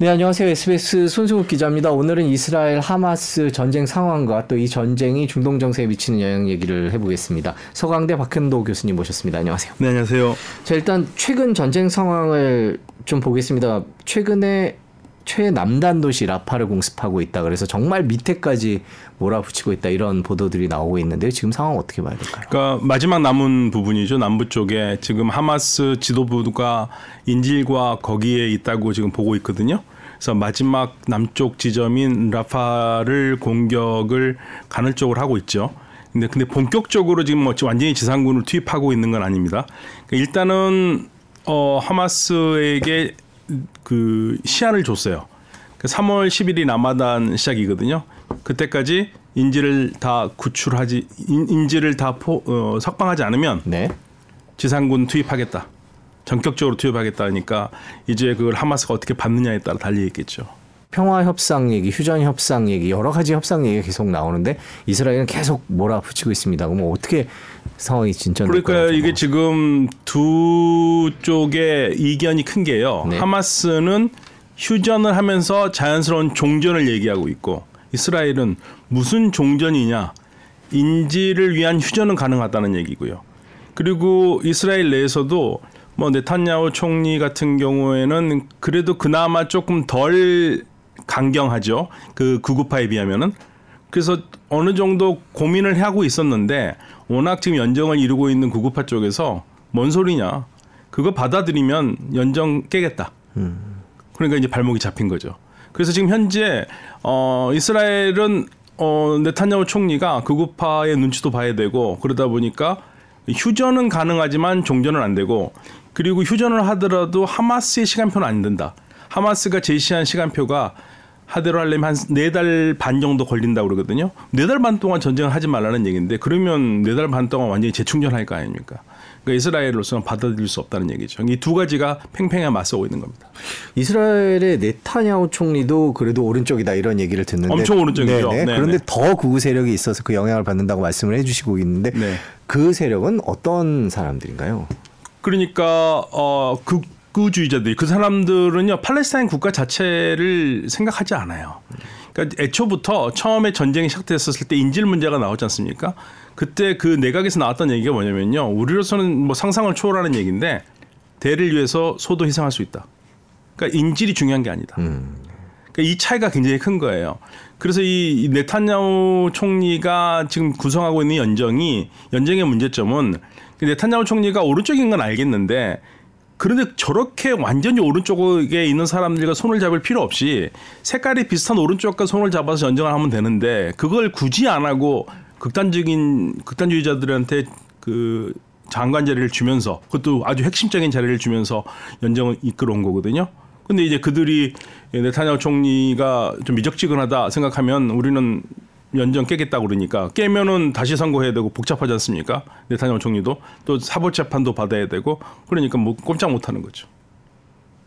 네, 안녕하세요. SBS 손승욱 기자입니다. 오늘은 이스라엘 하마스 전쟁 상황과 또 이 전쟁이 중동 정세에 미치는 영향 얘기를 해보겠습니다. 서강대 박현도 교수님 모셨습니다. 안녕하세요. 네, 안녕하세요. 자, 일단 최근 전쟁 상황을 좀 보겠습니다. 최근에 최남단 도시 라파를 공습하고 있다. 그래서 정말 밑에까지 몰아붙이고 있다. 이런 보도들이 나오고 있는데 지금 상황 어떻게 봐야 될까요? 그러니까 마지막 남은 부분이죠. 남부 쪽에 지금 하마스 지도부가 인질과 거기에 있다고 지금 보고 있거든요. 그래서 마지막 남쪽 지점인 라파를 공격을 간헐적으로 하고 있죠. 근데 근데 본격적으로 지금 뭐 완전히 지상군을 투입하고 있는 건 아닙니다. 그러니까 일단은 어 하마스에게 그 시한을 줬어요. 3월 그 10일이 라마단 시작이거든요. 그때까지 인지를 다 구출하지 인지를 다 포, 어, 석방하지 않으면 네. 지상군 투입하겠다. 전격적으로 투입하겠다니까 이제 그걸 하마스가 어떻게 받느냐에 따라 달리 있겠죠. 평화 협상 얘기, 휴전 협상 얘기, 여러 가지 협상 얘기가 계속 나오는데 이스라엘은 계속 몰아붙이고 있습니다. 그럼 어떻게 상황이 진전될까요? 그러니까 이게 지금 두 쪽의 이견이 큰 게요. 네. 하마스는 휴전을 하면서 자연스러운 종전을 얘기하고 있고 이스라엘은 무슨 종전이냐 인지를 위한 휴전은 가능하다는 얘기고요. 그리고 이스라엘 내에서도 뭐 네탄야후 총리 같은 경우에는 그래도 그나마 조금 덜 강경하죠. 그 구구파에 비하면은 그래서 어느 정도 고민을 하고 있었는데 워낙 지금 연정을 이루고 있는 구구파 쪽에서 뭔 소리냐 그거 받아들이면 연정 깨겠다. 음. 그러니까 이제 발목이 잡힌 거죠. 그래서 지금 현재 어 이스라엘은 어 네탄야후 총리가 극우파의 눈치도 봐야 되고 그러다 보니까 휴전은 가능하지만 종전은 안 되고 그리고 휴전을 하더라도 하마스의 시간표는 안 된다. 하마스가 제시한 시간표가 하대로 하려면 한 네 달 반 정도 걸린다고 그러거든요. 네 달 반 동안 전쟁을 하지 말라는 얘기인데 그러면 네 달 반 동안 완전히 재충전할 거 아닙니까? 그러니까 이스라엘로서는 받아들일 수 없다는 얘기죠. 이 두 가지가 팽팽하게 맞서고 있는 겁니다. 이스라엘의 네타냐후 총리도 그래도 오른쪽이다 이런 얘기를 듣는데 엄청 오른쪽이죠. 네네. 그런데 더 극우 세력이 있어서 그 영향을 받는다고 말씀을 해주시고 있는데 네. 그 세력은 어떤 사람들인가요? 그러니까 어 극우주의자들이 그 사람들은요 팔레스타인 국가 자체를 생각하지 않아요. 그러니까 애초부터 처음에 전쟁이 시작됐었을 때 인질 문제가 나왔지 않습니까? 그때 그 내각에서 나왔던 얘기가 뭐냐면요. 우리로서는 뭐 상상을 초월하는 얘기인데 대를 위해서 소도 희생할 수 있다. 그러니까 인질이 중요한 게 아니다. 음. 그러니까 이 차이가 굉장히 큰 거예요. 그래서 이 네탄야후 총리가 지금 구성하고 있는 연정이 연정의 문제점은 그 네탄야후 총리가 오른쪽인 건 알겠는데 그런데 저렇게 완전히 오른쪽에 있는 사람들과 손을 잡을 필요 없이 색깔이 비슷한 오른쪽과 손을 잡아서 연정을 하면 되는데 그걸 굳이 안 하고 극단적인 극단주의자들한테 그 장관 자리를 주면서 그것도 아주 핵심적인 자리를 주면서 연정을 이끌어온 거거든요. 근데 이제 그들이 네타냐후 총리가 좀 미적지근하다 생각하면 우리는 연정 깨겠다 그러니까 깨면은 다시 선거해야 되고 복잡하지 않습니까? 네타냐후 총리도 또 사법 재판도 받아야 되고 그러니까 뭐 꼼짝 못 하는 거죠.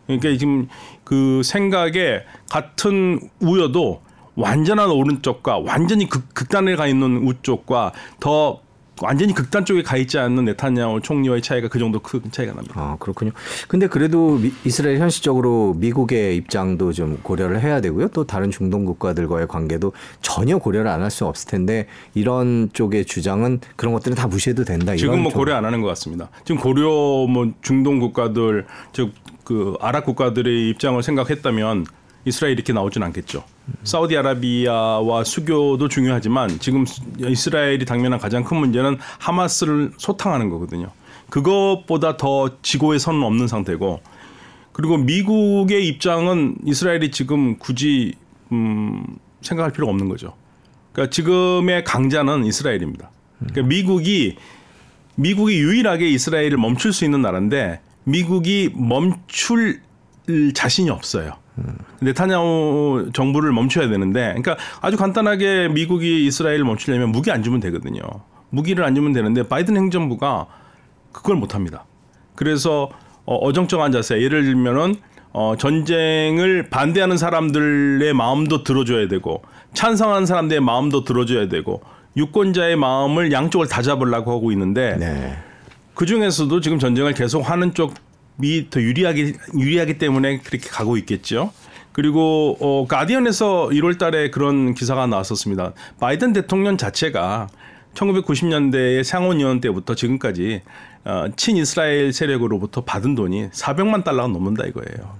그러니까 지금 그 생각에 같은 우여도 완전한 오른쪽과 완전히 극, 극단에 가 있는 우쪽과 더 완전히 극단 쪽에 가 있지 않는 네타냐후 총리와의 차이가 그 정도 큰 차이가 납니다. 아 그렇군요. 근데 그래도 미, 이스라엘 현실적으로 미국의 입장도 좀 고려를 해야 되고요. 또 다른 중동 국가들과의 관계도 전혀 고려를 안 할 수 없을 텐데 이런 쪽의 주장은 그런 것들은 다 무시해도 된다. 지금 뭐 고려 안 하는 것 같습니다. 지금 고려 뭐 중동 국가들 즉 그 아랍 국가들의 입장을 생각했다면 이스라엘 이렇게 나오진 않겠죠. 사우디아라비아와 수교도 중요하지만 지금 이스라엘이 당면한 가장 큰 문제는 하마스를 소탕하는 거거든요. 그것보다 더 지고의 선은 없는 상태고 그리고 미국의 입장은 이스라엘이 지금 굳이 음 생각할 필요가 없는 거죠. 그러니까 지금의 강자는 이스라엘입니다. 그러니까 미국이 미국이 유일하게 이스라엘을 멈출 수 있는 나라인데 미국이 멈출 자신이 없어요. 네타냐후 정부를 멈춰야 되는데, 그러니까 아주 간단하게 미국이 이스라엘을 멈추려면 무기 안 주면 되거든요. 무기를 안 주면 되는데 바이든 행정부가 그걸 못 합니다. 그래서 어, 어정쩡한 자세, 예를 들면은 어, 전쟁을 반대하는 사람들의 마음도 들어줘야 되고 찬성하는 사람들의 마음도 들어줘야 되고 유권자의 마음을 양쪽을 다 잡으려고 하고 있는데 네. 그 중에서도 지금 전쟁을 계속 하는 쪽미 더 유리하기 유리하기 때문에 그렇게 가고 있겠죠. 그리고 어 가디언에서 1월 달에 그런 기사가 나왔었습니다. 바이든 대통령 자체가 1990년대의 상원의원 때부터 지금까지 어, 친이스라엘 세력으로부터 받은 돈이 400만 달러가 넘는다 이거예요.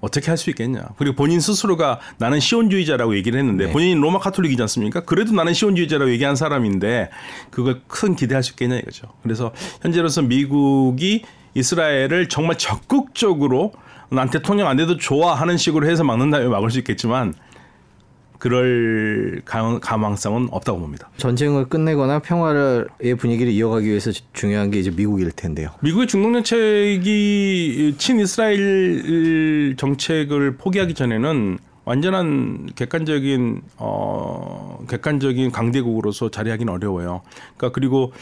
어떻게 할 수 있겠냐. 그리고 본인 스스로가 나는 시온주의자라고 얘기를 했는데 네. 본인이 로마 카톨릭이지 않습니까? 그래도 나는 시온주의자라고 얘기한 사람인데 그걸 큰 기대할 수 있겠냐 이거죠. 그래서 현재로서 미국이 이스라엘을 정말 적극적으로 난 대통령 안 돼도 좋아 하는 식으로 해서 막는다면 막을 수 있겠지만 그럴 가- 가망성은 없다고 봅니다. 전쟁을 끝내거나 평화의 분위기를 이어가기 위해서 중요한 게 이제 미국일 텐데요. 미국의 중동 정책이 친이스라엘 정책을 포기하기 전에는 완전한 객관적인 어 객관적인 강대국으로서 자리하기는 어려워요. 그러니까 그리고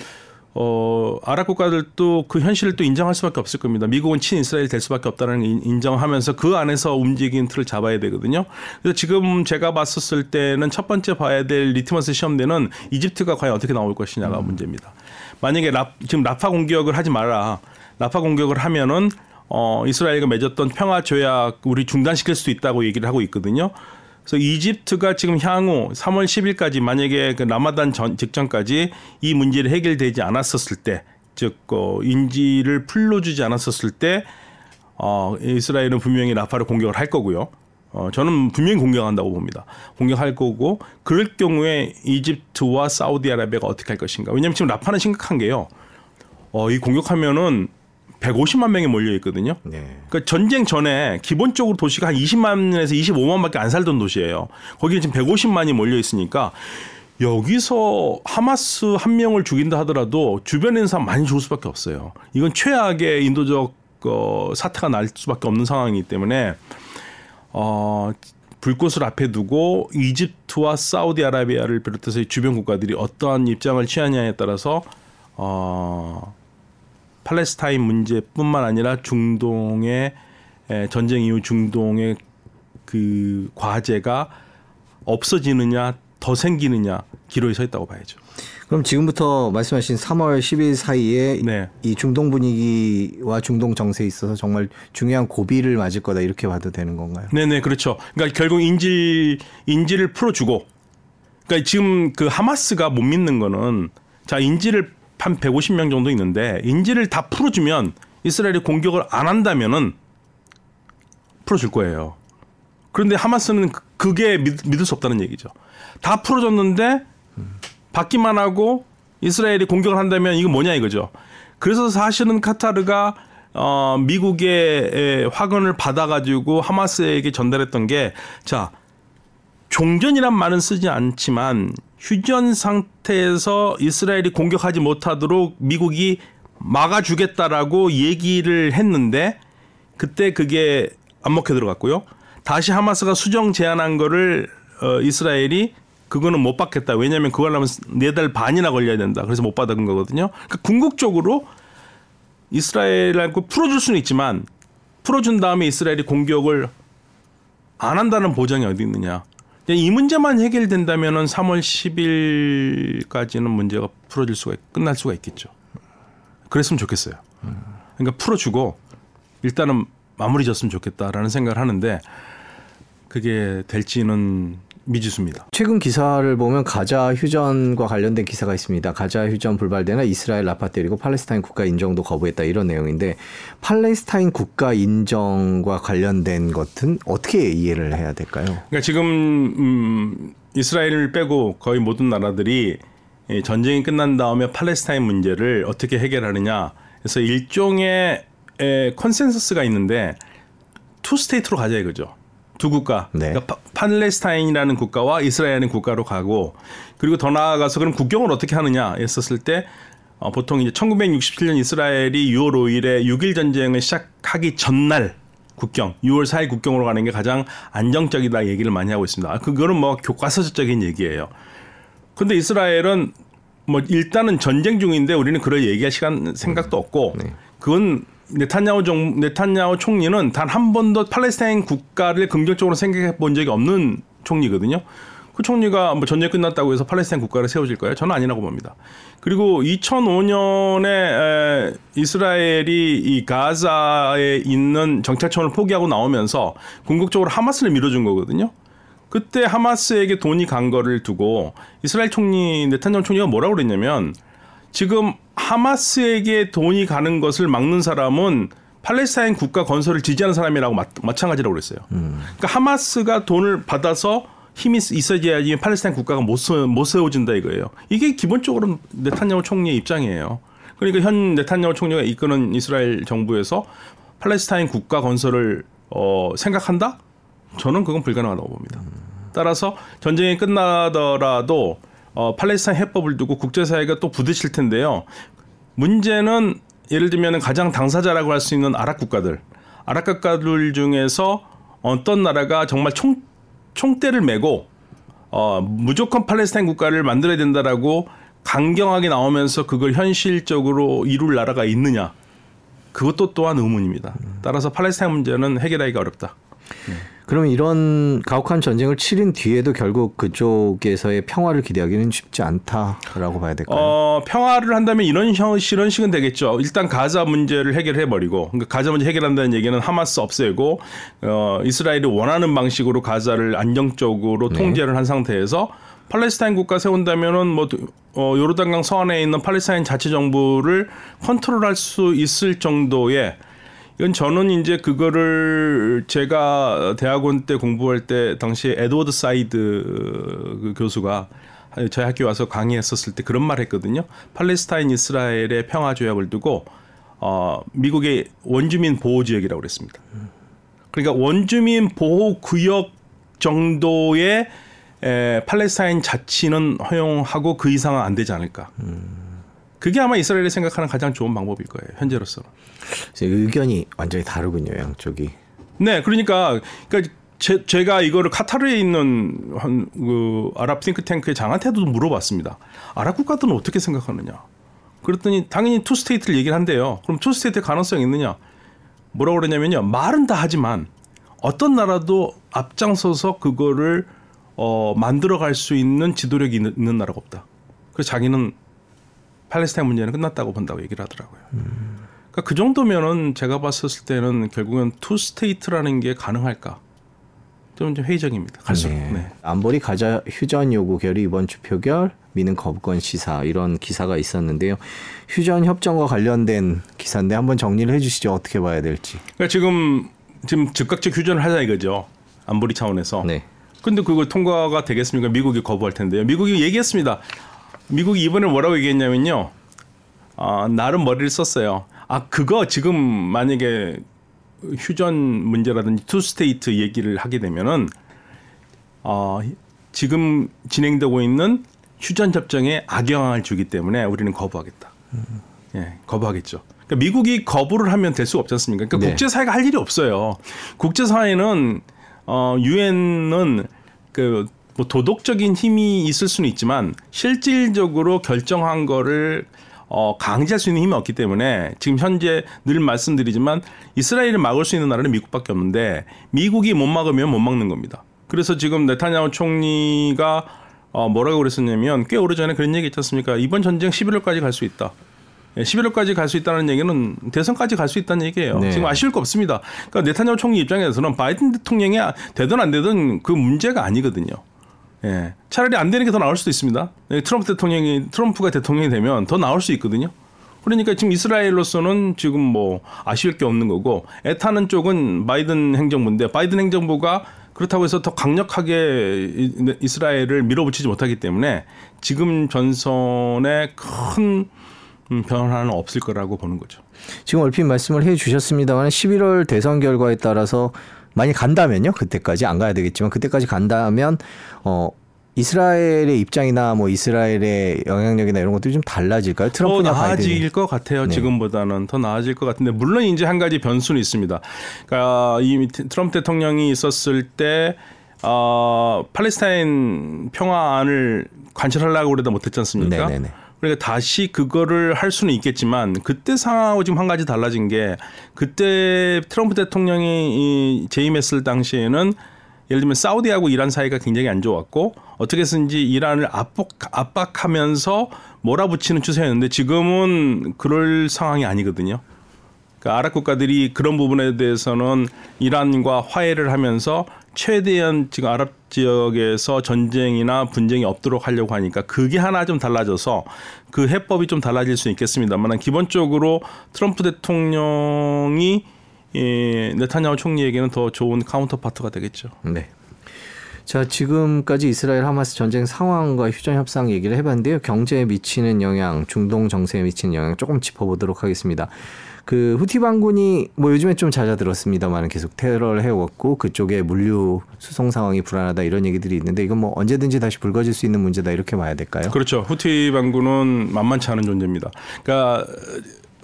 어 아랍 국가들도 그 현실을 또 인정할 수밖에 없을 겁니다. 미국은 친이스라엘 될 수밖에 없다는 인- 인정하면서 그 안에서 움직이는 틀을 잡아야 되거든요. 그래서 지금 제가 봤었을 때는 첫 번째 봐야 될 리트머스 시험대는 이집트가 과연 어떻게 나올 것이냐가 문제입니다. 만약에 라, 지금 라파 공격을 하지 마라. 라파 공격을 하면은 어 이스라엘과 맺었던 평화 조약 우리 중단시킬 수도 있다고 얘기를 하고 있거든요. 그래서 이집트가 지금 향후 3월 10일까지 만약에 그 라마단 전 직전까지 이 문제를 해결되지 않았었을 때, 즉 어, 인지를 풀어주지 않았었을 때, 어, 이스라엘은 분명히 라파를 공격을 할 거고요. 어, 저는 분명히 공격한다고 봅니다. 공격할 거고 그럴 경우에 이집트와 사우디아라비아가 어떻게 할 것인가. 왜냐하면 지금 라파는 심각한 게요. 어, 이 공격하면은 150만 명이 몰려 있거든요. 네. 그러니까 전쟁 전에 기본적으로 도시가 한 20만에서 25만밖에 안 살던 도시예요. 거기에 지금 150만이 몰려 있으니까 여기서 하마스 한 명을 죽인다 하더라도 있는 사람 많이 죽을 수밖에 없어요. 이건 최악의 인도적 어, 사태가 날 수밖에 없는 상황이기 때문에 어, 불꽃을 앞에 두고 이집트와 사우디아라비아를 비롯해서 이 주변 국가들이 어떠한 입장을 취하냐에 따라서 어, 팔레스타인 문제뿐만 아니라 중동의 에, 전쟁 이후 중동의 그 과제가 없어지느냐 더 생기느냐 기로에 서 있다고 봐야죠. 그럼 지금부터 말씀하신 3월 10일 사이에 네. 이 중동 분위기와 중동 정세에 있어서 정말 중요한 고비를 맞을 거다 이렇게 봐도 되는 건가요? 네네 그렇죠. 그러니까 결국 인질 인질을 풀어주고, 그러니까 지금 그 하마스가 못 믿는 거는 자 인질을 한 150명 정도 있는데 인질을 다 풀어주면 이스라엘이 공격을 안 한다면은 풀어줄 거예요. 그런데 하마스는 그- 그게 믿, 믿을 수 없다는 얘기죠. 다 풀어줬는데 받기만 하고 이스라엘이 공격을 한다면 이거 뭐냐 이거죠. 그래서 사실은 카타르가 어, 미국의 에, 화근을 받아가지고 하마스에게 전달했던 게 자 종전이란 말은 쓰지 않지만 휴전 상태에서 이스라엘이 공격하지 못하도록 미국이 막아주겠다라고 얘기를 했는데 그때 그게 안 먹혀 들어갔고요. 다시 하마스가 수정 제안한 거를 어, 이스라엘이 그거는 못 받겠다. 왜냐하면 그걸 하면 네 달 반이나 걸려야 된다. 그래서 못 받은 거거든요. 그러니까 궁극적으로 이스라엘하고 풀어줄 수는 있지만 풀어준 다음에 이스라엘이 공격을 안 한다는 보장이 어디 있느냐. 그냥 이 문제만 해결된다면은 3월 10일까지는 문제가 풀어질 수가 있- 끝날 수가 있겠죠. 그랬으면 좋겠어요. 그러니까 풀어주고 일단은 마무리 졌으면 좋겠다라는 생각을 하는데 그게 될지는 미지수입니다. 최근 기사를 보면 가자 휴전과 관련된 기사가 있습니다. 가자 휴전 불발되나 이스라엘 라파 때리고 팔레스타인 국가 인정도 거부했다 이런 내용인데 팔레스타인 국가 인정과 관련된 것은 어떻게 이해를 해야 될까요? 그러니까 지금 음, 이스라엘을 빼고 거의 모든 나라들이 이 전쟁이 끝난 다음에 팔레스타인 문제를 어떻게 해결하느냐. 그래서 일종의 에, consensus가 있는데 two state로 가자 이거죠. 두 국가. 네. 그러니까 파- 팔레스타인이라는 국가와 이스라엘이라는 국가로 가고 그리고 더 나아가서 그럼 국경을 어떻게 하느냐 했었을 때 어, 보통 이제 1967년 이스라엘이 6월 5일에 6일 전쟁을 시작하기 전날 국경, 6월 4일 국경으로 가는 게 가장 안정적이다 얘기를 많이 하고 있습니다. 아, 그거는 뭐 교과서적인 얘기예요. 근데 이스라엘은 뭐 일단은 전쟁 중인데 우리는 그럴 얘기할 시간 생각도 없고 그건 네탄야후 정 네탄야후 총리는 단 한 번도 팔레스타인 국가를 긍정적으로 생각해 본 적이 없는 총리거든요. 그 총리가 뭐 전쟁 끝났다고 해서 팔레스타인 국가를 세워질까요? 저는 아니라고 봅니다. 그리고 2005년에 이스라엘이 이 가자에 있는 정찰청을 포기하고 나오면서 궁극적으로 하마스를 밀어준 거거든요. 그때 하마스에게 돈이 간 거를 두고 이스라엘 총리 네탄야후 총리가 뭐라고 그랬냐면 지금 하마스에게 돈이 가는 것을 막는 사람은 팔레스타인 국가 건설을 지지하는 사람이라고 마, 마찬가지라고 그랬어요. 음. 그러니까 하마스가 돈을 받아서 힘이 있어야지 팔레스타인 국가가 못, 세, 못 세워진다 이거예요. 이게 기본적으로 네탄야후 총리의 입장이에요. 그러니까 현 네탄야후 총리가 이끄는 이스라엘 정부에서 팔레스타인 국가 건설을 어, 생각한다? 저는 그건 불가능하다고 봅니다. 따라서 전쟁이 끝나더라도 어, 팔레스타인 해법을 두고 국제사회가 또 부딪힐 텐데요. 문제는 예를 들면 가장 당사자라고 할 수 있는 아랍 국가들, 아랍 국가들 중에서 어떤 나라가 정말 총 총대를 메고 어, 무조건 팔레스타인 국가를 만들어야 된다라고 강경하게 나오면서 그걸 현실적으로 이룰 나라가 있느냐? 그것도 또한 의문입니다. 따라서 팔레스타인 문제는 해결하기가 어렵다. 네. 그럼 이런 가혹한 전쟁을 치른 뒤에도 결국 그쪽에서의 평화를 기대하기는 쉽지 않다라고 봐야 될까요? 어, 평화를 한다면 이런 형, 이런 식은 되겠죠. 일단 가자 문제를 해결해 버리고 그러니까 가자 문제 해결한다는 얘기는 하마스 없애고 어, 이스라엘이 원하는 방식으로 가자를 안정적으로 네. 통제를 한 상태에서 팔레스타인 국가 세운다면은 뭐 어, 요르단강 서안에 있는 팔레스타인 자치 정부를 컨트롤할 수 있을 정도의 이건 저는 이제 그거를 제가 대학원 때 공부할 때 당시에 에드워드 사이드 그 교수가 저희 학교 와서 강의했었을 때 그런 말 했거든요. 팔레스타인 이스라엘의 평화 조약을 두고 어 미국의 원주민 보호 지역이라고 그랬습니다. 그러니까 원주민 보호 구역 정도의 에, 팔레스타인 자치는 허용하고 그 이상은 안 되지 않을까. 음. 그게 아마 이스라엘이 생각하는 가장 좋은 방법일 거예요. 현재로서는. 의견이 완전히 다르군요, 양쪽이. 네, 그러니까 그러니까 제, 제가 이거를 카타르에 있는 한 그 아랍 싱크탱크의 장한테도 물어봤습니다. 아랍 국가들은 어떻게 생각하느냐? 그랬더니 당연히 two state를 얘기를 한대요. 그럼 two state의 가능성이 있느냐? 뭐라고 그러냐면요. 말은 다 하지만 어떤 나라도 앞장서서 그거를 어, 만들어 갈 수 있는 지도력이 있는, 있는 나라가 없다. 그래서 자기는 팔레스타인 문제는 끝났다고 본다고 얘기를 하더라고요. 음. 그러니까 그 정도면은 제가 봤었을 때는 결국은 two state라는 게 가능할까? 좀, 좀 회의적입니다. 갈수록. 네. 네. 안보리 가자 휴전 요구 결의 이번 주 표결 미는 거부권 시사 이런 기사가 있었는데요. 휴전 협정과 관련된 기사인데 한번 정리를 해주시죠. 어떻게 봐야 될지. 그러니까 지금 지금 즉각적 휴전을 하자 이거죠. 안보리 차원에서. 네. 근데 그거 통과가 되겠습니까? 미국이 거부할 텐데요. 미국이 얘기했습니다. 미국이 이번에 뭐라고 얘기했냐면요. 아, 나름 머리를 썼어요. 아, 그거 지금 만약에 휴전 문제라든지 two state 얘기를 하게 되면은 어, 지금 진행되고 있는 휴전 협정에 악영향을 주기 때문에 우리는 거부하겠다. 음. 예, 거부하겠죠. 그러니까 미국이 거부를 하면 될 수가 없지 않습니까? 그러니까 네. 국제사회가 할 일이 없어요. 국제사회는 어 유엔은 그 뭐 도덕적인 힘이 있을 수는 있지만 실질적으로 결정한 거를 어, 강제할 수 있는 힘이 없기 때문에 지금 현재 늘 말씀드리지만 이스라엘을 막을 수 있는 나라는 미국밖에 없는데 미국이 못 막으면 못 막는 겁니다. 그래서 지금 네타냐후 총리가 어, 뭐라고 그랬었냐면 꽤 오래전에 그런 얘기 있지 않습니까? 이번 전쟁 11월까지 갈 수 있다. 11월까지 예, 갈수 있다는 얘기는 대선까지 갈 수 있다는 얘기예요. 네. 지금 아쉬울 거 없습니다. 그러니까 네타냐후 총리 입장에서는 바이든 대통령이 되든 안 되든 그 문제가 아니거든요. 예. 차라리 안 되는 게 더 나을 수도 있습니다. 예, 트럼프 대통령이 트럼프가 대통령이 되면 더 나을 수 있거든요. 그러니까 지금 이스라엘로서는 지금 뭐 아쉬울 게 없는 거고 애타는 쪽은 바이든 행정부인데 바이든 행정부가 그렇다고 해서 더 강력하게 이스라엘을 밀어붙이지 못하기 때문에 지금 전선에 큰 변화는 없을 거라고 보는 거죠. 지금 얼핏 말씀을 해 주셨습니다만 11월 대선 결과에 따라서 많이 간다면요. 그때까지 안 가야 되겠지만 그때까지 간다면 어 이스라엘의 입장이나 뭐 이스라엘의 영향력이나 이런 것들이 좀 달라질까요? 트럼프냐 더 나아질 바이든이. 것 같아요. 네. 지금보다는 더 나아질 것 같은데 물론 이제 한 가지 변수는 있습니다. 그러니까 이 트럼프 대통령이 있었을 때 어, 팔레스타인 평화안을 관철하려고 그러다 못했지 않습니까? 네네네. 그러니까 다시 그거를 할 수는 있겠지만 그때 상황하고 지금 한 가지 달라진 게 그때 트럼프 대통령이 이 재임했을 당시에는 예를 들면 사우디하고 이란 사이가 굉장히 안 좋았고 어떻게 해서인지 이란을 압박, 압박하면서 몰아붙이는 추세였는데 지금은 그럴 상황이 아니거든요. 그러니까 아랍 국가들이 그런 부분에 대해서는 이란과 화해를 하면서 최대한 지금 아랍 지역에서 전쟁이나 분쟁이 없도록 하려고 하니까 그게 하나 좀 달라져서 그 해법이 좀 달라질 수 있겠습니다만 기본적으로 트럼프 대통령이 예, 네타냐후 총리에게는 더 좋은 counterpart가 되겠죠. 네. 자, 지금까지 이스라엘 하마스 전쟁 상황과 휴전 협상 얘기를 해봤는데요. 경제에 미치는 영향, 중동 정세에 미치는 영향 조금 짚어보도록 하겠습니다. 그 후티 반군이 뭐 요즘에 좀 잦아들었습니다만 계속 테러를 해왔고 그쪽에 물류 수송 상황이 불안하다 이런 얘기들이 있는데 이건 뭐 언제든지 다시 불거질 수 있는 문제다 이렇게 봐야 될까요? 그렇죠. 후티 반군은 만만치 않은 존재입니다. 그러니까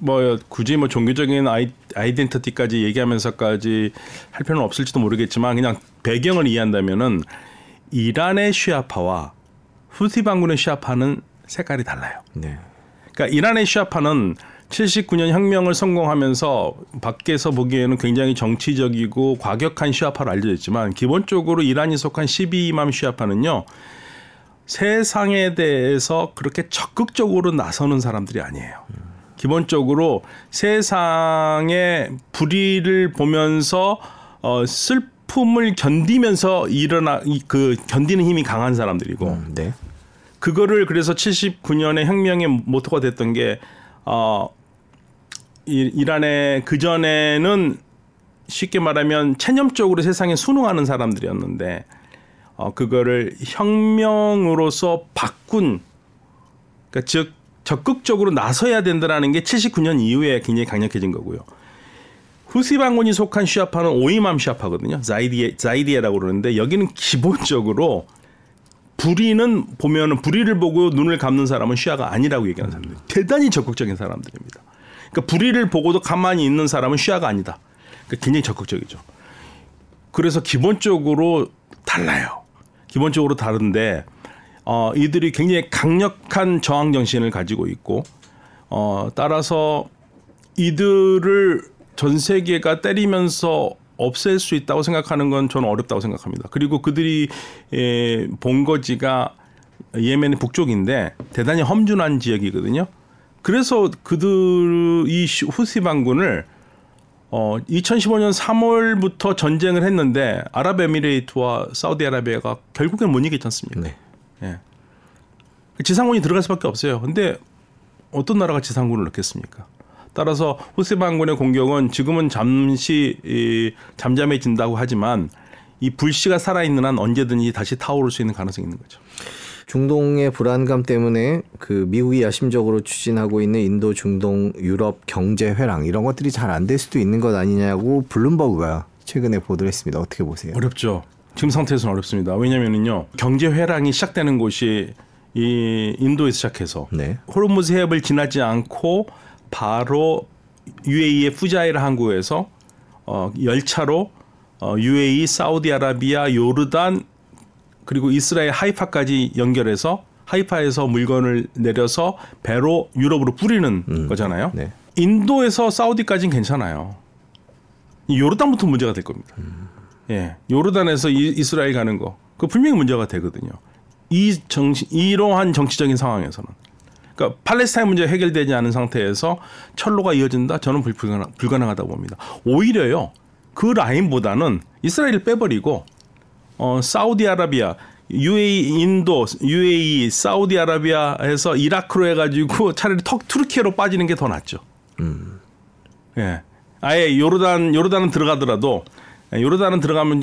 뭐 굳이 뭐 종교적인 아이, 아이덴티티까지 얘기하면서까지 할 필요는 없을지도 모르겠지만 그냥 배경을 이해한다면은 이란의 시아파와 후티 반군의 시아파는 색깔이 달라요. 네. 그러니까 이란의 시아파는 79년 혁명을 성공하면서 밖에서 보기에는 굉장히 정치적이고 과격한 시아파로 알려져 있지만 기본적으로 이란이 속한 12이맘 시아파는요. 세상에 대해서 그렇게 적극적으로 나서는 사람들이 아니에요. 기본적으로 세상의 불의를 보면서 어 슬픔을 견디면서 일어나 그 견디는 힘이 강한 사람들이고 음, 네. 그거를 그래서 79년에 혁명의 모토가 됐던 게 어, 이, 이란의 그 전에는 쉽게 말하면 체념적으로 세상에 순응하는 사람들이었는데 어, 그거를 혁명으로서 바꾼 그러니까 즉 적극적으로 나서야 된다라는 게 79년 이후에 굉장히 강력해진 거고요. 후시 반군이 속한 시아파는 오이맘 시아파거든요. 자이디에 자이디에라고 그러는데 여기는 기본적으로 불의는 보면은 불의를 보고 눈을 감는 사람은 시아가 아니라고 얘기하는 사람들. 대단히 적극적인 사람들입니다. 그러니까 불의를 보고도 가만히 있는 사람은 시아가 아니다. 그러니까 굉장히 적극적이죠. 그래서 기본적으로 달라요. 기본적으로 다른데 어, 이들이 굉장히 강력한 저항 정신을 가지고 있고 어, 따라서 이들을 전 세계가 때리면서 없앨 수 있다고 생각하는 건 저는 어렵다고 생각합니다. 그리고 그들이 에, 본거지가 예멘의 북쪽인데 대단히 험준한 지역이거든요. 그래서 그들 이 후시 반군을 어 2015년 3월부터 전쟁을 했는데 아랍에미레이트와 사우디아라비아가 결국엔 못 이겼지 않습니까? 네. 예. 지상군이 들어갈 수밖에 없어요. 근데 어떤 나라가 지상군을 넣겠습니까? 따라서 후세 반군의 공격은 지금은 잠시 이, 잠잠해진다고 하지만 이 불씨가 살아있는 한 언제든지 다시 타오를 수 있는 가능성이 있는 거죠. 중동의 불안감 때문에 그 미국이 야심적으로 추진하고 있는 인도, 중동, 유럽 경제 회랑 이런 것들이 잘 안 될 수도 있는 것 아니냐고 블룸버그가 최근에 보도를 했습니다. 어떻게 보세요? 어렵죠. 지금 상태에서는 어렵습니다. 왜냐면은요 경제 회랑이 시작되는 곳이 이 인도에서 시작해서 네. 호르무즈 해협을 지나지 않고 바로 UAE의 푸자이라 항구에서 어, 열차로 어, UAE, 사우디아라비아, 요르단 그리고 이스라엘 하이파까지 연결해서 하이파에서 물건을 내려서 배로 유럽으로 뿌리는 거잖아요. 네. 인도에서 사우디까지는 괜찮아요. 이 요르단부터 문제가 될 겁니다. 예, 요르단에서 이, 이스라엘 가는 거, 그 분명히 문제가 되거든요. 이 정치, 이러한 정치적인 상황에서는, 그러니까 팔레스타인 문제 가 해결되지 않은 상태에서 철로가 이어진다, 저는 불가능, 불가능하다고 봅니다. 오히려요, 그 라인보다는 이스라엘을 빼버리고 어, 사우디아라비아, UAE, 인도, UAE, 사우디아라비아에서 이라크로 해가지고 차라리 턱 투르키예로 빠지는 게 더 낫죠. 예. 아예 요르단 요르단은 들어가더라도 예, 요르단은 들어가면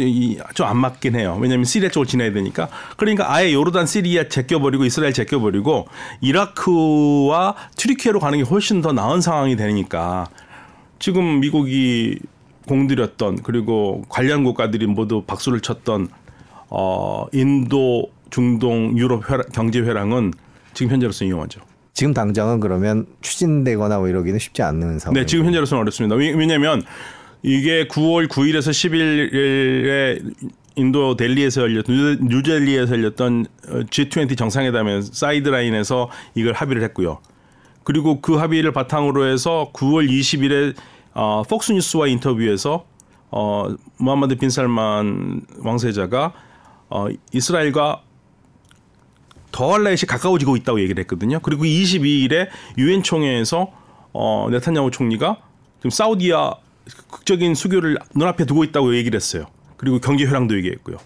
좀 안 맞긴 해요. 왜냐하면 시리아 쪽을 지나야 되니까. 그러니까 아예 요르단, 시리아 제껴버리고 이스라엘 제껴버리고 이라크와 튀르키예로 가는 게 훨씬 더 나은 상황이 되니까 지금 미국이 공들였던 그리고 관련 국가들이 모두 박수를 쳤던 어 인도, 중동, 유럽 회랑, 경제 회랑은 지금 현재로서 위험하죠. 지금 당장은 그러면 추진되거나 뭐 이러기는 쉽지 않는 상황. 네, 지금 현재로서는 어렵습니다. 왜- 왜냐하면 이게 9월 9일에서 10일에 인도 델리에서 열렸던 뉴델리에서 열렸던 어, G20 정상회담에 사이드라인에서 이걸 합의를 했고요. 그리고 그 합의를 바탕으로 해서 9월 20일에 어, 폭스뉴스와 인터뷰에서 어 무함마드 빈 살만 왕세자가 어 이스라엘과 더할라엣이 가까워지고 있다고 얘기를 했거든요. 그리고 22일에 유엔 총회에서 어 네타냐후 총리가 지금 사우디아 극적인 수교를 눈앞에 두고 있다고 얘기를 했어요. 그리고 경제 회랑도 얘기했고요.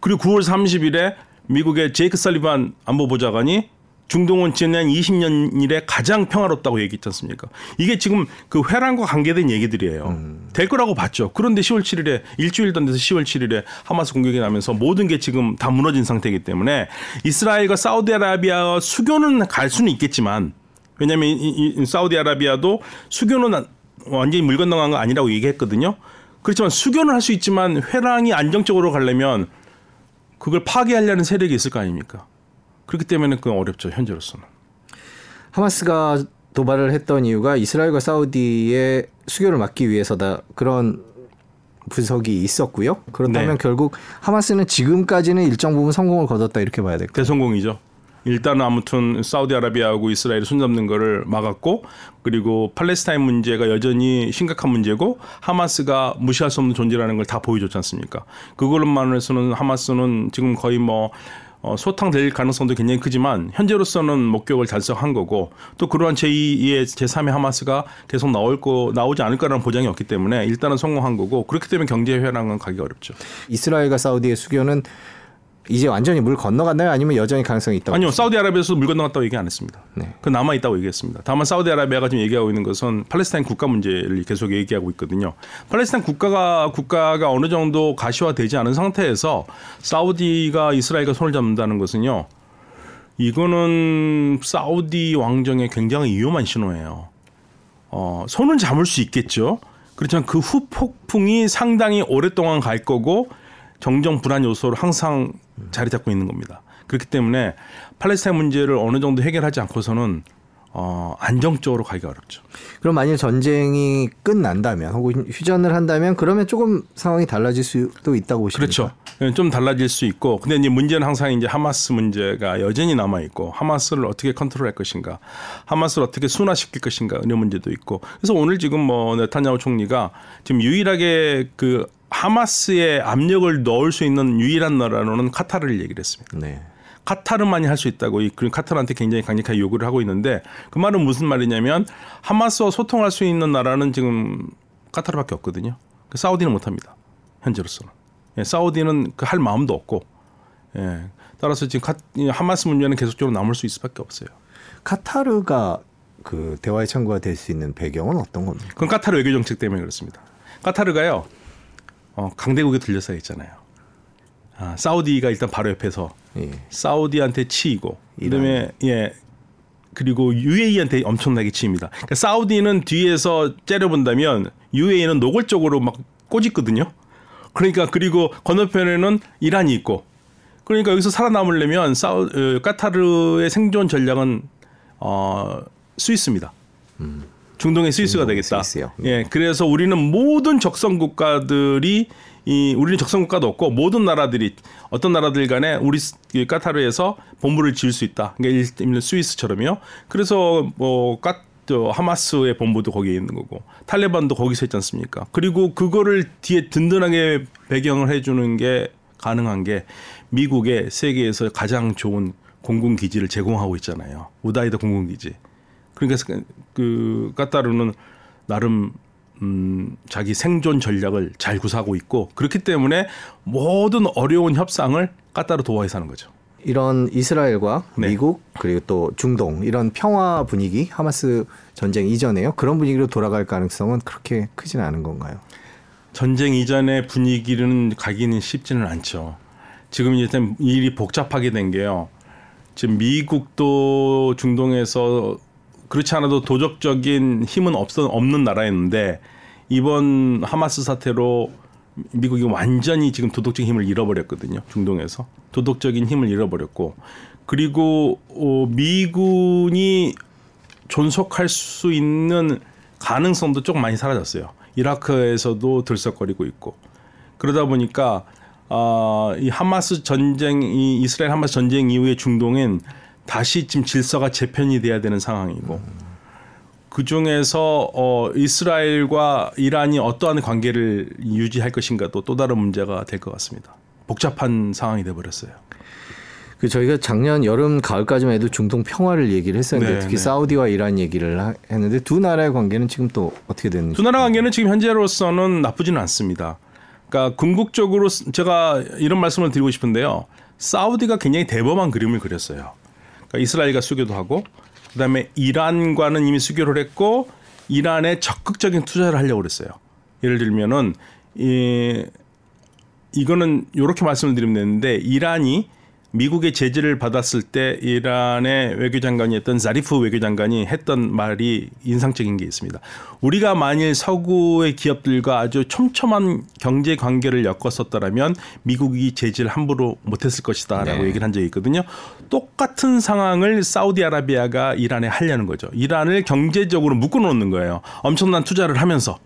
그리고 9월 30일에 미국의 제이크 살리반 안보보좌관이 중동은 지난 20년 일에 가장 평화롭다고 얘기했지 않습니까? 이게 지금 그 회랑과 관계된 얘기들이에요. 음. 될 거라고 봤죠. 그런데 10월 7일에 일주일도 안 돼서 10월 7일에 하마스 공격이 나면서 모든 게 지금 다 무너진 상태이기 때문에 이스라엘과 사우디아라비아 수교는 갈 수는 있겠지만 왜냐하면 이, 이 사우디아라비아도 수교는 완전히 물 건너간 거 아니라고 얘기했거든요. 그렇지만 수교는 할 수 있지만 회랑이 안정적으로 가려면 그걸 파괴하려는 세력이 있을 거 아닙니까? 그렇기 때문에 그 어렵죠 현재로서는. 하마스가 도발을 했던 이유가 이스라엘과 사우디의 수교를 막기 위해서다 그런 분석이 있었고요. 그렇다면 네. 결국 하마스는 지금까지는 일정 부분 성공을 거뒀다 이렇게 봐야 될까요? 대성공이죠. 일단은 아무튼 사우디아라비아하고 이스라엘이 손잡는 거를 막았고 그리고 팔레스타인 문제가 여전히 심각한 문제고 하마스가 무시할 수 없는 존재라는 걸 다 보여줬지 않습니까? 그걸로만 해서는 하마스는 지금 거의 뭐 어, 소탕될 가능성도 굉장히 크지만 현재로서는 목격을 달성한 거고 또 그러한 제2의 제3의 하마스가 계속 나올 거 나오지 않을 거라는 보장이 없기 때문에 일단은 성공한 거고 그렇기 때문에 경제 회랑은 가기 어렵죠. 이스라엘과 사우디의 수교는 이제 완전히 물 건너갔나요? 아니면 여전히 가능성이 있다고? 아니요. 사우디아라비아에서 물 건너갔다고 얘기 안 했습니다. 네. 그 남아 있다고 얘기했습니다. 다만 사우디아라비아가 지금 얘기하고 있는 것은 팔레스타인 국가 문제를 계속 얘기하고 있거든요. 팔레스타인 국가가 국가가 어느 정도 가시화되지 않은 상태에서 사우디가 이스라엘과 손을 잡는다는 것은요. 이거는 사우디 왕정의 굉장히 위험한 신호예요. 어, 손은 잡을 수 있겠죠. 그렇지만 그 후폭풍이 상당히 오랫동안 갈 거고 정정 불안 요소로 항상 자리 잡고 있는 겁니다. 그렇기 때문에 팔레스타인 문제를 어느 정도 해결하지 않고서는 어, 안정적으로 가기가 어렵죠. 그럼 만약 전쟁이 끝난다면 혹은 휴전을 한다면 그러면 조금 상황이 달라질 수도 있다고 보십니까? 그렇죠. 예, 좀 달라질 수 있고 근데 이제 문제는 항상 이제 하마스 문제가 여전히 남아 있고 하마스를 어떻게 컨트롤할 것인가, 하마스를 어떻게 순화시킬 것인가 이런 문제도 있고 그래서 오늘 지금 뭐 네타냐후 총리가 지금 유일하게 그 하마스에 압력을 넣을 수 있는 유일한 나라로는 카타르를 얘기를 했습니다. 네. 카타르만이 할 수 있다고 이 카타르한테 굉장히 강력하게 요구를 하고 있는데 그 말은 무슨 말이냐면 하마스와 소통할 수 있는 나라는 지금 카타르밖에 없거든요. 그 사우디는 못합니다. 현재로서는. 예, 사우디는 그 할 마음도 없고. 예, 따라서 지금 카, 하마스 문제는 계속적으로 남을 수 있을 수밖에 없어요. 카타르가 그 대화의 창구가 될 수 있는 배경은 어떤 겁니까? 그건 카타르 외교 정책 때문에 그렇습니다. 카타르가요. 어, 강대국에 들려서 있잖아요. 아, 사우디가 일단 바로 옆에서 예. 사우디한테 치이고 그다음에 예 그리고 UAE한테 엄청나게 치입니다. 그러니까 사우디는 뒤에서 째려본다면 UAE는 노골적으로 막 꼬집거든요. 그러니까 그리고 건너편에는 이란이 있고 그러니까 여기서 살아남으려면 사우 어, 까타르의 생존 전략은 어 스위스입니다. 음. 중동의 스위스가 되겠다. 스위스요. 예, 그래서 우리는 모든 적성 국가들이 이 우리는 적성 국가도 없고 모든 나라들이 어떤 나라들 간에 우리 까타르에서 본부를 지을 수 있다. 그러니까 일명 스위스처럼요. 그래서 뭐 까, 저 하마스의 본부도 거기에 있는 거고 탈레반도 거기서 있지 않습니까? 그리고 그거를 뒤에 든든하게 배경을 해주는 게 가능한 게 미국의 세계에서 가장 좋은 공군 기지를 제공하고 있잖아요. 우다이다 공군 기지. 그러니까 그 까따르는 나름 음, 자기 생존 전략을 잘 구사하고 있고 그렇기 때문에 모든 어려운 협상을 까따르 도와해서 하는 거죠. 이런 이스라엘과 네. 미국 그리고 또 중동 이런 평화 분위기 하마스 전쟁 이전에요 그런 분위기로 돌아갈 가능성은 그렇게 크지는 않은 건가요? 전쟁 이전의 분위기는 가기는 쉽지는 않죠. 지금 이제 일이 복잡하게 된 게요. 지금 미국도 중동에서 그렇지 않아도 도적적인 힘은 없 없는 나라였는데 이번 하마스 사태로 미국이 완전히 지금 도덕적인 힘을 잃어버렸거든요. 중동에서 도덕적인 힘을 잃어버렸고 그리고 어, 미군이 존속할 수 있는 가능성도 조금 많이 사라졌어요. 이라크에서도 들썩거리고 있고 그러다 보니까 어, 이 하마스 전쟁, 이 이스라엘 하마스 전쟁 이후에 중동엔 다시 지금 질서가 재편이 돼야 되는 상황이고 그 중에서 어, 이스라엘과 이란이 어떠한 관계를 유지할 것인가도 또 다른 문제가 될 것 같습니다. 복잡한 상황이 돼 버렸어요. 그 저희가 작년 여름 가을까지만 해도 중동 평화를 얘기를 했었는데 네, 특히 네. 사우디와 이란 얘기를 하- 했는데 두 나라의 관계는 지금 또 어떻게 되는지 두 나라 관계는 지금 현재로서는 나쁘지는 않습니다. 그러니까 궁극적으로 제가 이런 말씀을 드리고 싶은데요. 사우디가 굉장히 대범한 그림을 그렸어요. 그러니까 이스라엘과 수교도 하고 그다음에 이란과는 이미 수교를 했고 이란에 적극적인 투자를 하려고 그랬어요. 예를 들면은 이 이거는 이렇게 말씀을 드리면 되는데 이란이 미국의 제재를 받았을 때 이란의 외교장관이었던 자리프 외교장관이 했던 말이 인상적인 게 있습니다. 우리가 만일 서구의 기업들과 아주 촘촘한 경제 관계를 엮었었더라면 미국이 제재를 함부로 못했을 것이다라고 네. 얘기를 한 적이 있거든요. 똑같은 상황을 사우디아라비아가 이란에 하려는 거죠. 이란을 경제적으로 묶어놓는 거예요. 엄청난 투자를 하면서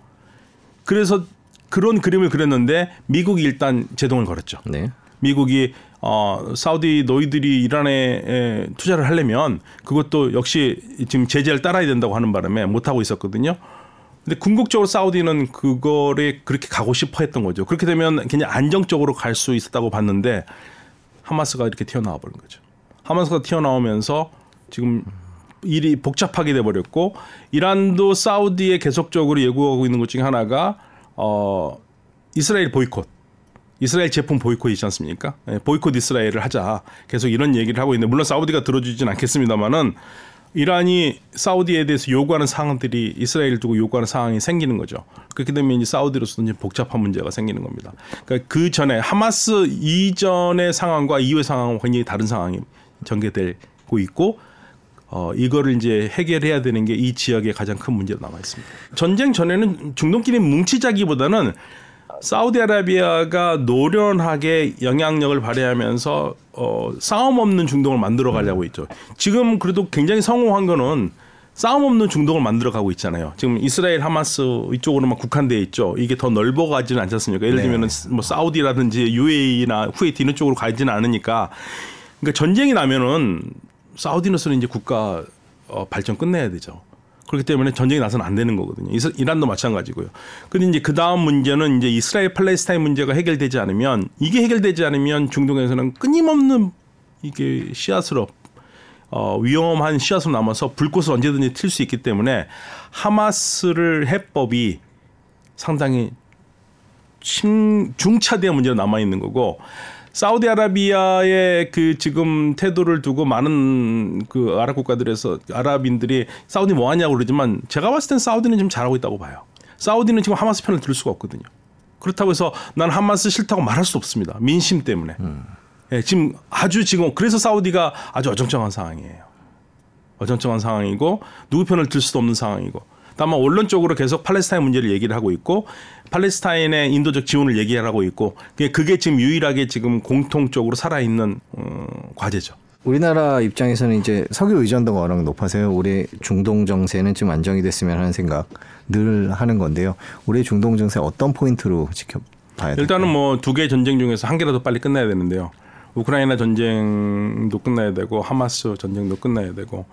그래서 그런 그림을 그렸는데 미국이 일단 제동을 걸었죠. 네. 미국이 어 사우디 너희들이 이란에 에, 투자를 하려면 그것도 역시 지금 제재를 따라야 된다고 하는 바람에 못 하고 있었거든요. 근데 궁극적으로 사우디는 그거를 그렇게 가고 싶어 했던 거죠. 그렇게 되면 그냥 안정적으로 갈 수 있었다고 봤는데 하마스가 이렇게 튀어나와 버린 거죠. 하마스가 튀어나오면서 지금 일이 복잡하게 돼 버렸고 이란도 사우디에 계속적으로 예고하고 있는 것 중에 하나가 어 이스라엘 보이콧 이스라엘 제품 보이콧이지 않습니까? 예, 보이콧 이스라엘을 하자. 계속 이런 얘기를 하고 있는데 물론 사우디가 들어주진 않겠습니다만은 이란이 사우디에 대해서 요구하는 사항들이 이스라엘을 두고 요구하는 상황이 생기는 거죠. 그렇게 되면 이제 사우디로서는 이제 복잡한 문제가 생기는 겁니다. 그러니까 그 전에 하마스 이전의 상황과 이후의 상황은 굉장히 다른 상황이 전개되고 있고 어, 이거를 이제 해결해야 되는 게 이 지역의 가장 큰 문제로 남아 있습니다. 전쟁 전에는 중동끼리 뭉치자기보다는 사우디아라비아가 노련하게 영향력을 발휘하면서 어, 싸움 없는 중동을 만들어 가려고 있죠. 지금 그래도 굉장히 성공한 거는 싸움 없는 중동을 만들어 가고 있잖아요. 지금 이스라엘 하마스 이쪽으로만 국한돼 있죠. 이게 더 넓어 가지는 않지 않습니까? 예를 네. 들면은 뭐 사우디라든지 UAE나 쿠웨이트 이런 쪽으로 가지는 않으니까 그러니까 전쟁이 나면은 사우디로서는 이제 국가 어, 발전 끝내야 되죠. 그렇기 때문에 전쟁이 나서는 안 되는 거거든요. 이란도 마찬가지고요. 근데 이제 그 다음 문제는 이제 이스라엘 팔레스타인 문제가 해결되지 않으면 이게 해결되지 않으면 중동에서는 끊임없는 이게 씨앗으로 어, 위험한 씨앗으로 남아서 불꽃을 언제든지 튈 수 있기 때문에 하마스를 해법이 상당히 심, 중차대한 문제로 남아 있는 거고 사우디아라비아의 그 지금 태도를 두고 많은 그 아랍 국가들에서 아랍인들이 사우디 뭐 하냐고 그러지만 제가 봤을 땐 사우디는 지금 잘하고 있다고 봐요. 사우디는 지금 하마스 편을 들 수가 없거든요. 그렇다고 해서 난 하마스 싫다고 말할 수 없습니다. 민심 때문에. 예, 지금 아주 지금 그래서 사우디가 아주 어정쩡한 상황이에요. 어정쩡한 상황이고 누구 편을 들 수도 없는 상황이고 다만 원론적으로 계속 팔레스타인 문제를 얘기를 하고 있고 팔레스타인의 인도적 지원을 얘기하고 있고 그게- 지금 유일하게 지금 공통적으로 살아있는 어, 과제죠. 우리나라 입장에서는 이제 석유 의존도가 워낙 높아서요. 올해 중동 정세는 좀 안정이 됐으면 하는 생각 늘 하는 건데요. 올해 중동 정세 어떤 포인트로 지켜봐야 될까요? 일단은 뭐 두개 전쟁 중에서 한 개라도 빨리 끝나야 되는데요. 우크라이나 전쟁도 끝나야 되고 하마스 전쟁도 끝나야 되고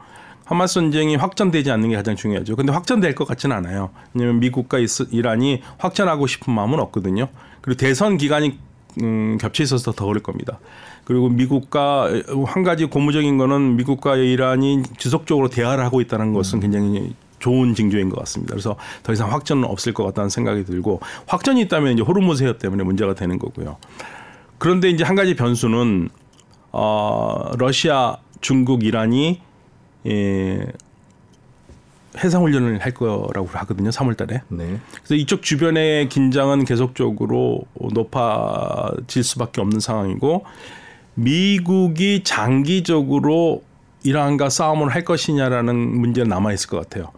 하마스 전쟁이 확전되지 않는 게 가장 중요하죠. 근데 확전될 것 같지는 않아요. 왜냐하면 미국과 이란이 확전하고 싶은 마음은 없거든요. 그리고 대선 기간이 음, 겹쳐 있어서 더 어려울 겁니다. 그리고 미국과 한 가지 고무적인 거는 미국과 이란이 지속적으로 대화를 하고 있다는 것은 굉장히 좋은 징조인 것 같습니다. 그래서 더 이상 확전은 없을 것 같다는 생각이 들고 확전이 있다면 이제 호르무즈 해협 때문에 문제가 되는 거고요. 그런데 이제 한 가지 변수는 어, 러시아, 중국, 이란이 예, 해상 훈련을 할 거라고 하거든요. 3월 달에. 네. 그래서 이쪽 주변의 긴장은 계속적으로 높아질 수밖에 없는 상황이고 미국이 장기적으로 이란과 싸움을 할 것이냐라는 문제는 남아 있을 것 같아요.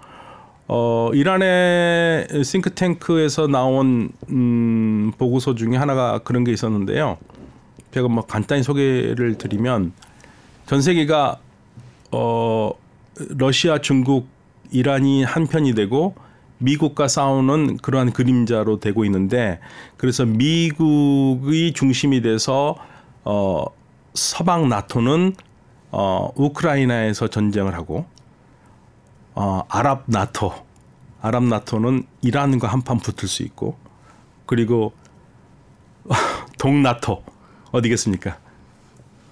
어, 이란의 싱크탱크에서 나온 음, 보고서 중에 하나가 그런 게 있었는데요. 제가 뭐 간단히 소개를 드리면 전 세계가 어, 러시아, 중국, 이란이 한 편이 되고 미국과 싸우는 그러한 그림자로 되고 있는데 그래서 미국의 중심이 돼서 어, 서방 나토는 어, 우크라이나에서 전쟁을 하고 어, 아랍 나토, 아랍 나토는 이란과 한판 붙을 수 있고 그리고 동 나토 어디겠습니까?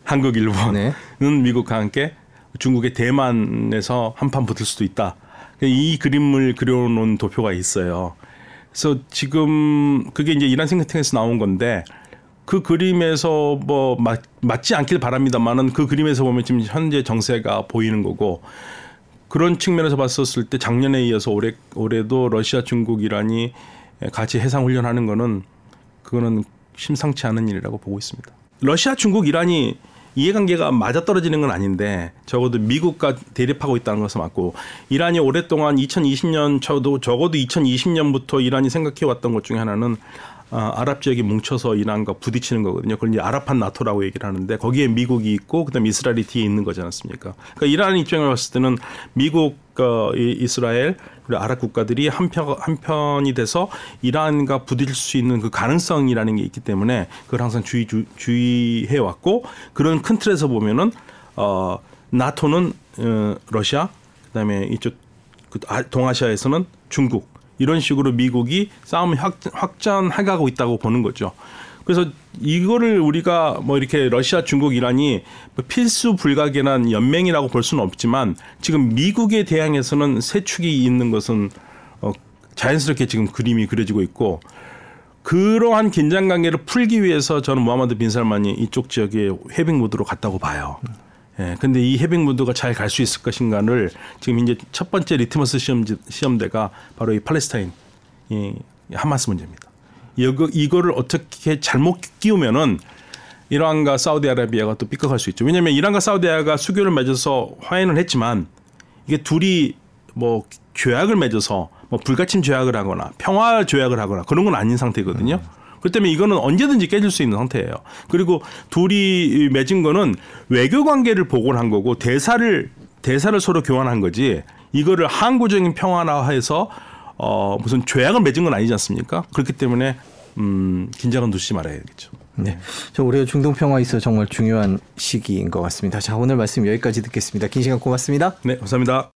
한국, 일본은 네. 미국과 함께 중국의 대만에서 한판 붙을 수도 있다. 이 그림을 그려놓은 도표가 있어요. 그래서 지금 그게 이제 이란 생태에서 나온 건데 그 그림에서 뭐 맞, 맞지 않길 바랍니다만은 그 그림에서 보면 지금 현재 정세가 보이는 거고 그런 측면에서 봤었을 때 작년에 이어서 올해 올해도 러시아, 중국, 이란이 같이 해상 훈련하는 거는 그거는 심상치 않은 일이라고 보고 있습니다. 러시아, 중국, 이란이 이해관계가 맞아떨어지는 건 아닌데 적어도 미국과 대립하고 있다는 것은 맞고 이란이 오랫동안 2020년 저도 적어도 2020년부터 이란이 생각해 왔던 것 중에 하나는 아, 아랍 지역이 뭉쳐서 이란과 부딪히는 거거든요. 그걸 이제 아랍한 나토라고 얘기를 하는데 거기에 미국이 있고 그다음 에 이스라엘이 뒤에 있는 거지 않습니까? 그러니까 이란 입장을 봤을 때는 미국, 어, 이- 이스라엘 그리고 아랍 국가들이 한편 한편이 돼서 이란과 부딪힐 수 있는 그 가능성이라는 게 있기 때문에 그걸 항상 주의 주, 주의해 왔고 그런 큰 틀에서 보면은 어, 나토는 어, 러시아 그다음에 이쪽 그 아- 동아시아에서는 중국 이런 식으로 미국이 싸움을 확, 확전해가고 있다고 보는 거죠. 그래서 이거를 우리가 뭐 이렇게 러시아, 중국, 이란이 뭐 필수 불가결한 연맹이라고 볼 수는 없지만 지금 미국에 대항해서는 세 축이 있는 것은 어, 자연스럽게 지금 그림이 그려지고 있고 그러한 긴장 관계를 풀기 위해서 저는 무하마드 빈 살만이 이쪽 지역에 해빙 모드로 갔다고 봐요. 예, 근데 이 해빙 모드가 잘 갈 수 있을 것인가를 지금 이제 첫 번째 리트머스 시험 시험대가 바로 이 팔레스타인 이 하마스 문제입니다. 이거 이거를 어떻게 잘못 끼우면은 이란과 사우디아라비아가 또 삐걱할 수 있죠. 왜냐하면 이란과 사우디아가 수교를 맺어서 화해는 했지만 이게 둘이 뭐 조약을 맺어서 뭐 불가침 조약을 하거나 평화 조약을 하거나 그런 건 아닌 상태거든요. 그렇기 때문에 이거는 언제든지 깨질 수 있는 상태예요. 그리고 둘이 맺은 거는 외교 관계를 복원한 거고 대사를 대사를 서로 교환한 거지. 이거를 항구적인 평화화해서 어 무슨 조약을 맺은 건 아니지 않습니까? 그렇기 때문에 음 긴장은 두지 말아야겠죠. 네. 저 올해 중동 평화에 있어 정말 중요한 시기인 것 같습니다. 자, 오늘 말씀 여기까지 듣겠습니다. 긴 시간 고맙습니다. 네, 감사합니다.